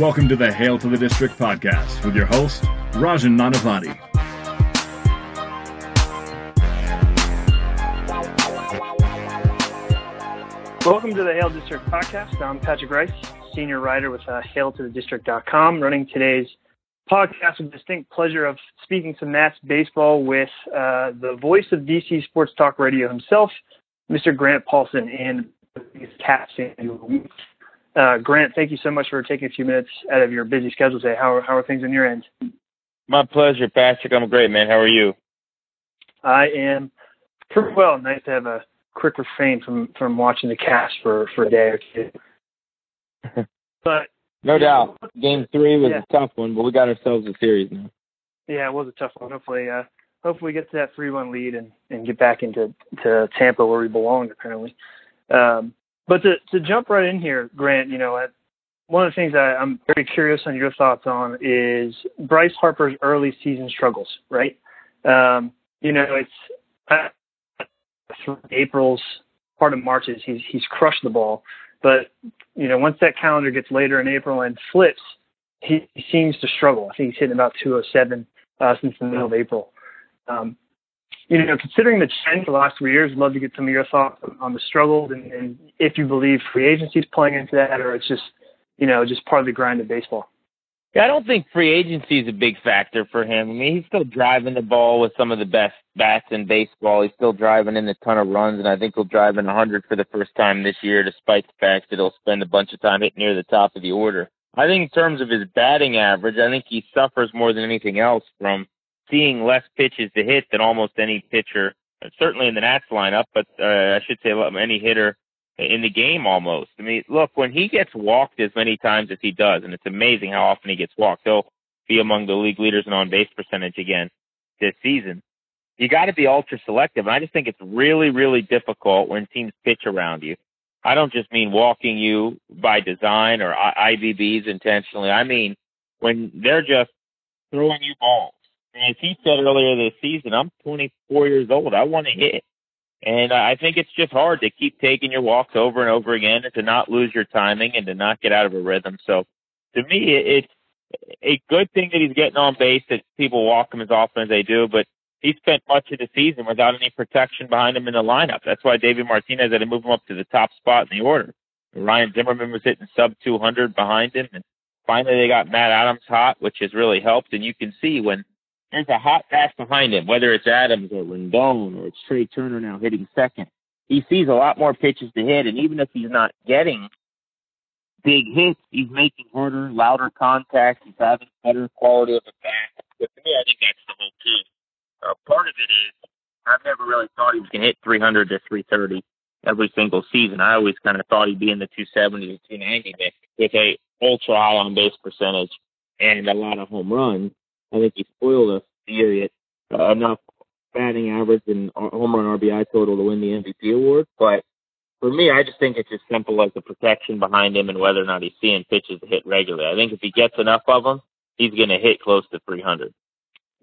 Welcome to the Hail to the District podcast with your host, Rajan Nanavati. Welcome to the Hail District podcast. I'm Patrick Rice, senior writer with uh, HailToTheDistrict.com, running today's podcast with the distinct pleasure of speaking some Nats baseball with uh, the voice of DC Sports Talk Radio himself, Mr. Grant Paulsen, and Caps uh, Grant, thank you so much for taking a few minutes out of your busy schedule today. How are, how are things on your end? My pleasure, Patrick. I'm great, man. How are you? I am pretty well. Nice to have a quick refrain from from watching the Caps for for a day or two. but no doubt, game three was yeah. a tough one, but we got ourselves a series now. Yeah, it was a tough one. Hopefully, uh, hopefully we get to that three one lead and and get back into to Tampa where we belong. Apparently, um, but to to jump right in here, Grant, you know, one of the things I, I'm very curious on your thoughts on is Bryce Harper's early season struggles. Right, um, you know, it's through April's part of March's he's he's crushed the ball, but you know once that calendar gets later in April and flips, he, he seems to struggle. I think he's hitting about 207 uh, since the middle of April. Um, you know, considering the trend for the last three years, I'd love to get some of your thoughts on the struggles and, and if you believe free agency is playing into that or it's just, you know, just part of the grind of baseball. Yeah, I don't think free agency is a big factor for him. I mean, he's still driving the ball with some of the best bats in baseball. He's still driving in a ton of runs, and I think he'll drive in 100 for the first time this year, despite the fact that he'll spend a bunch of time hitting near the top of the order. I think in terms of his batting average, I think he suffers more than anything else from seeing less pitches to hit than almost any pitcher, certainly in the Nats lineup, but uh, I should say any hitter in the game almost. I mean, look, when he gets walked as many times as he does, and it's amazing how often he gets walked, he'll be among the league leaders in on base percentage again this season. You got to be ultra selective. And I just think it's really, really difficult when teams pitch around you. I don't just mean walking you by design or IBBs intentionally. I mean when they're just throwing you balls. As he said earlier this season, I'm 24 years old. I want to hit. And I think it's just hard to keep taking your walks over and over again and to not lose your timing and to not get out of a rhythm. So to me, it's a good thing that he's getting on base, that people walk him as often as they do, but he spent much of the season without any protection behind him in the lineup. That's why David Martinez had to move him up to the top spot in the order. Ryan Zimmerman was hitting sub 200 behind him. And finally, they got Matt Adams hot, which has really helped. And you can see when there's a hot pass behind him, whether it's Adams or Rendon or it's Trea Turner now hitting second. He sees a lot more pitches to hit, and even if he's not getting big hits, he's making harder, louder contact. He's having better quality of a bat. But to me, I think that's the whole key. Uh, part of it is I've never really thought he was going to hit 300 to 330 every single season. I always kind of thought he'd be in the 270 to 290 mix with a ultra high on base percentage and a lot of home runs. I think he spoiled us get uh, enough batting average and home run RBI total to win the MVP award. But for me, I just think it's as simple as the protection behind him and whether or not he's seeing pitches to hit regularly. I think if he gets enough of them, he's going to hit close to 300.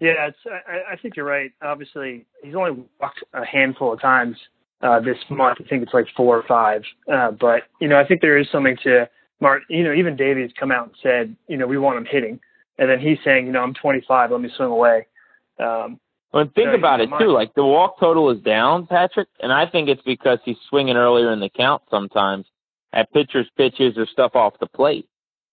Yeah, it's, I, I think you're right. Obviously, he's only walked a handful of times uh, this month. I think it's like four or five. Uh, but you know, I think there is something to Mark. You know, even Davey's come out and said, you know, we want him hitting and then he's saying, you know, I'm 25, let me swing away. Um, well, think so, about you know, it too. Like the walk total is down, Patrick, and I think it's because he's swinging earlier in the count sometimes at pitchers' pitches or stuff off the plate.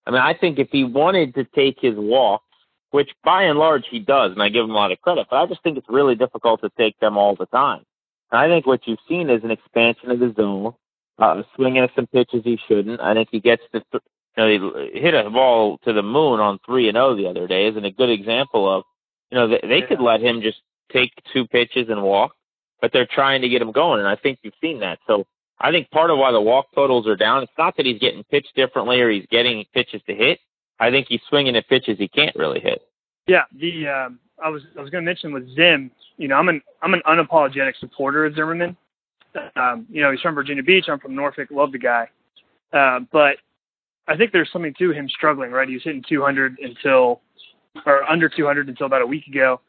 I mean, I think if he wanted to take his walks, which by and large he does, and I give him a lot of credit, but I just think it's really difficult to take them all the time. And I think what you've seen is an expansion of the zone, uh, swinging at some pitches he shouldn't. I think he gets to th- you know, he hit a ball to the moon on three and zero oh the other day. Isn't a good example of, you know, they, they yeah. could let him just take two pitches and walk, but they're trying to get him going, and I think you've seen that. So I think part of why the walk totals are down, it's not that he's getting pitched differently or he's getting pitches to hit. I think he's swinging at pitches he can't really hit. Yeah, the um, I was I was going to mention with Zim, you know, I'm an I'm an unapologetic supporter of Zimmerman. Um, you know, he's from Virginia Beach. I'm from Norfolk. Love the guy, uh, but I think there's something to him struggling, right? He was hitting 200 until, or under 200 until about a week ago.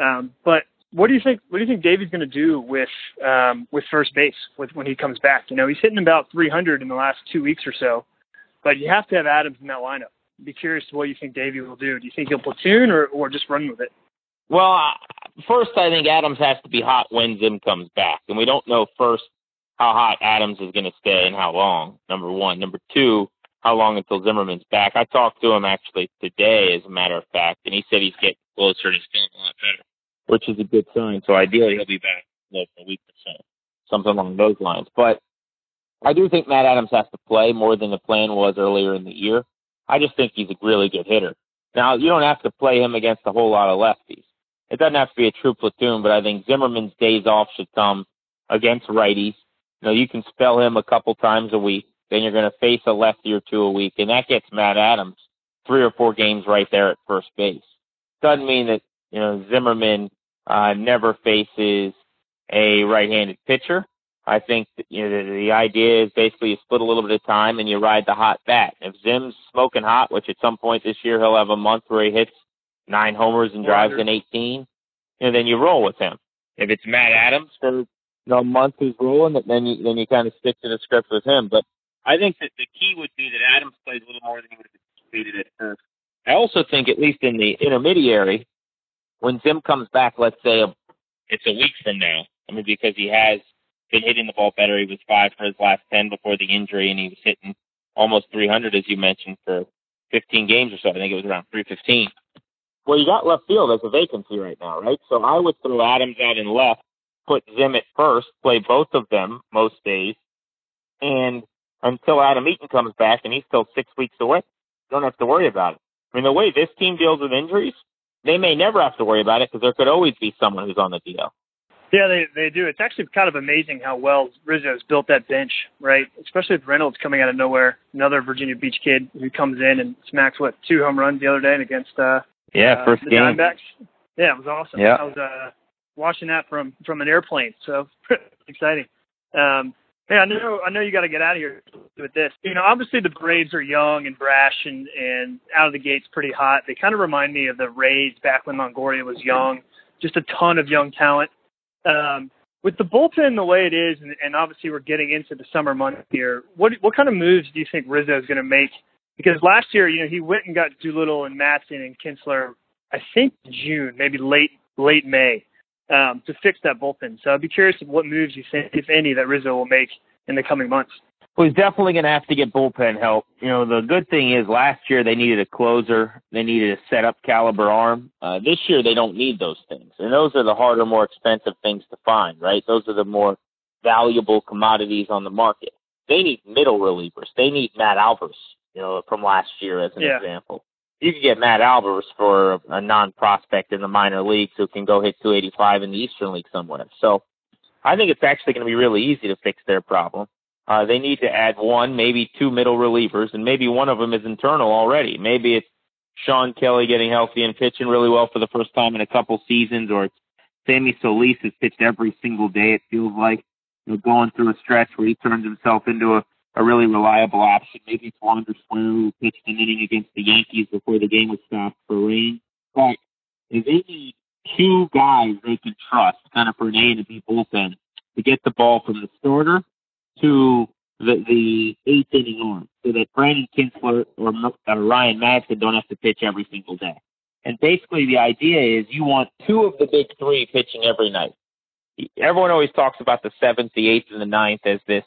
Um, but what do you think? What do you think Davey's going to do with um, with first base with when he comes back? You know, he's hitting about 300 in the last two weeks or so, but you have to have Adams in that lineup. be curious to what you think Davey will do. Do you think he'll platoon or, or just run with it? Well, uh, first, I think Adams has to be hot when Zim comes back, and we don't know first how hot Adams is going to stay and how long. Number one. Number two, how long until Zimmerman's back? I talked to him actually today, as a matter of fact, and he said he's getting closer and he's feeling a lot better, which is a good sign. So ideally, he'll be back for a week or so, something along those lines. But I do think Matt Adams has to play more than the plan was earlier in the year. I just think he's a really good hitter. Now, you don't have to play him against a whole lot of lefties. It doesn't have to be a true platoon, but I think Zimmerman's days off should come against righties. You know, you can spell him a couple times a week. Then you're going to face a lefty or two a week, and that gets Matt Adams three or four games right there at first base. Doesn't mean that you know Zimmerman uh, never faces a right-handed pitcher. I think you know the, the idea is basically you split a little bit of time and you ride the hot bat. If Zim's smoking hot, which at some point this year he'll have a month where he hits nine homers and drives in 18, you know, then you roll with him. If it's Matt Adams for you know, a month who's rolling, then you then you kind of stick to the script with him. But I think that the key would be that Adams plays a little more than he would have anticipated at first. I also think, at least in the intermediary, when Zim comes back, let's say a, it's a week from now. I mean, because he has been hitting the ball better. He was five for his last ten before the injury, and he was hitting almost 300, as you mentioned, for 15 games or so. I think it was around 315. Well, you got left field as a vacancy right now, right? So I would throw Adams out in left, put Zim at first, play both of them most days, and until Adam Eaton comes back, and he's still six weeks away, don't have to worry about it. I mean, the way this team deals with injuries, they may never have to worry about it because there could always be someone who's on the DL. Yeah, they they do. It's actually kind of amazing how well Rizzo's built that bench, right? Especially with Reynolds coming out of nowhere, another Virginia Beach kid who comes in and smacks what two home runs the other day against uh yeah uh, first the game. Diamondbacks. Yeah, it was awesome. Yeah. I was uh watching that from from an airplane, so exciting. Um, hey, I know I know you got to get out of here with this. You know, obviously the Braves are young and brash and and out of the gates pretty hot. They kind of remind me of the Rays back when Longoria was young. Just a ton of young talent. Um, with the bullpen the way it is, and, and obviously we're getting into the summer months here, what what kind of moves do you think Rizzo is going to make? Because last year, you know, he went and got Doolittle and Madson and Kintzler. I think June, maybe late late May, um, to fix that bullpen. So I'd be curious of what moves you think, if any, that Rizzo will make in the coming months. Well, he's definitely going to have to get bullpen help. You know, the good thing is last year they needed a closer, they needed a set up caliber arm. Uh, this year they don't need those things, and those are the harder, more expensive things to find, right? Those are the more valuable commodities on the market. They need middle relievers. They need Matt Albers, you know, from last year as an Yeah. example. You could get Matt Albers for a non-prospect in the minor leagues who can go hit 285 in the Eastern League somewhere. So I think it's actually going to be really easy to fix their problem. Uh, they need to add one, maybe two middle relievers, and maybe one of them is internal already. Maybe it's Shawn Kelley getting healthy and pitching really well for the first time in a couple seasons, or Sammy Solis has pitched every single day. It feels like you know, going through a stretch where he turns himself into a, a really reliable option. Maybe it's Wander Suero who pitched an inning against the Yankees before the game was stopped for rain. But if they need two guys they can trust, kind of A and a B bullpen, to get the ball from the starter to the the eighth inning arm, so that Brandon Kintzler or uh, Ryan Madson don't have to pitch every single day. And basically, the idea is you want two of the big three pitching every night. Everyone always talks about the seventh, the eighth, and the ninth as this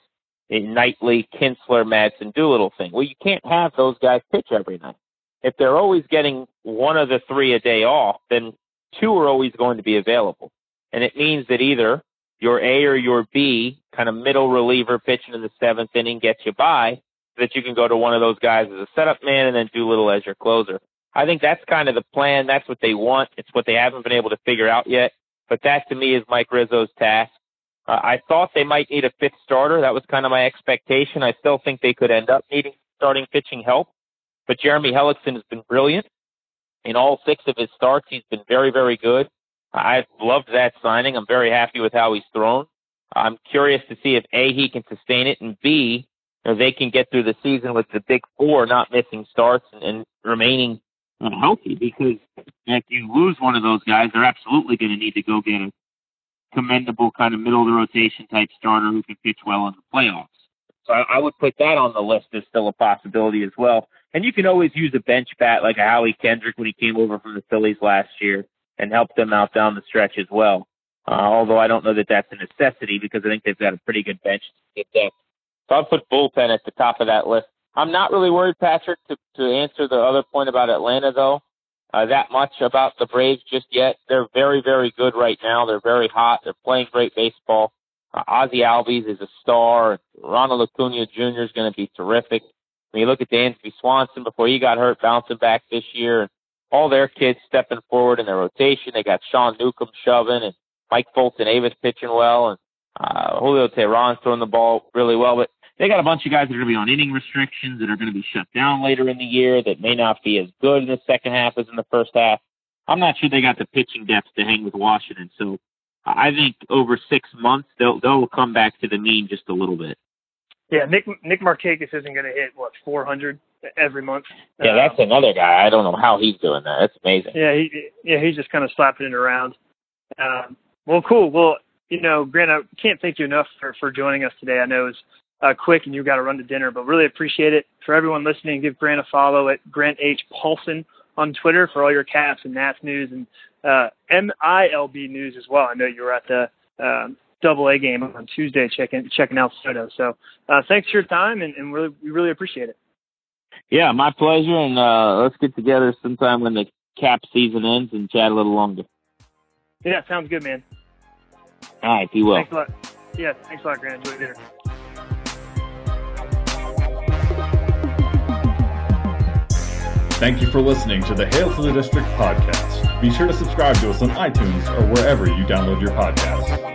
nightly Kintzler, Madson, Doolittle thing. Well, you can't have those guys pitch every night. If they're always getting one of the three a day off, then two are always going to be available. And it means that either your A or your B kind of middle reliever pitching in the seventh inning gets you by, that you can go to one of those guys as a setup man and then Doolittle as your closer. I think that's kind of the plan. That's what they want. It's what they haven't been able to figure out yet. But that to me is Mike Rizzo's task. Uh, I thought they might need a fifth starter. That was kind of my expectation. I still think they could end up needing starting pitching help. But Jeremy Hellickson has been brilliant. In all six of his starts, he's been very, very good. I've loved that signing. I'm very happy with how he's thrown. I'm curious to see if A, he can sustain it, and B, you they can get through the season with the big four not missing starts and, and remaining healthy. Because if you lose one of those guys, they're absolutely going to need to go get a commendable kind of middle of the rotation type starter who can pitch well in the playoffs. So I, I would put that on the list as still a possibility as well. And you can always use a bench bat like a Howie Kendrick when he came over from the Phillies last year and helped them out down the stretch as well. Uh, although I don't know that that's a necessity because I think they've got a pretty good bench to get depth. So I'd put bullpen at the top of that list. I'm not really worried, Patrick, to, to answer the other point about Atlanta, though, uh, that much about the Braves just yet. They're very, very good right now. They're very hot. They're playing great baseball. Uh, Ozzie Albies is a star. Ronald Acuna Jr. is going to be terrific. When you look at Dansby Swanson before he got hurt, bouncing back this year, all their kids stepping forward in their rotation. They got Sean Newcomb shoving and Mike Foltynewicz pitching well, and uh, Julio Teheran's throwing the ball really well. But they got a bunch of guys that are going to be on inning restrictions that are going to be shut down later in the year that may not be as good in the second half as in the first half. I'm not sure they got the pitching depth to hang with Washington. So I think over six months they'll they'll come back to the mean just a little bit. Yeah, Nick Nick Markakis isn't going to hit what 400 every month. Yeah, um, that's another guy. I don't know how he's doing that. That's amazing. Yeah, he yeah he's just kind of slapping it around. Um, well, cool. Well, you know, Grant, I can't thank you enough for for joining us today. I know it's uh, quick and you've got to run to dinner, but really appreciate it. For everyone listening, give Grant a follow at Grant H Paulsen on Twitter for all your Caps and Nats news and uh, MILB news as well. I know you were at the um, double A game on Tuesday checking checking out Soto. So uh, thanks for your time and, and really we really appreciate it. Yeah, my pleasure. And uh, let's get together sometime when the cap season ends and chat a little longer. Yeah, sounds good, man. All right, be well. Thanks a lot. Yeah, thanks a lot, Grant. Enjoy dinner. Thank you for listening to the Hail to the District podcast. Be sure to subscribe to us on iTunes or wherever you download your podcasts.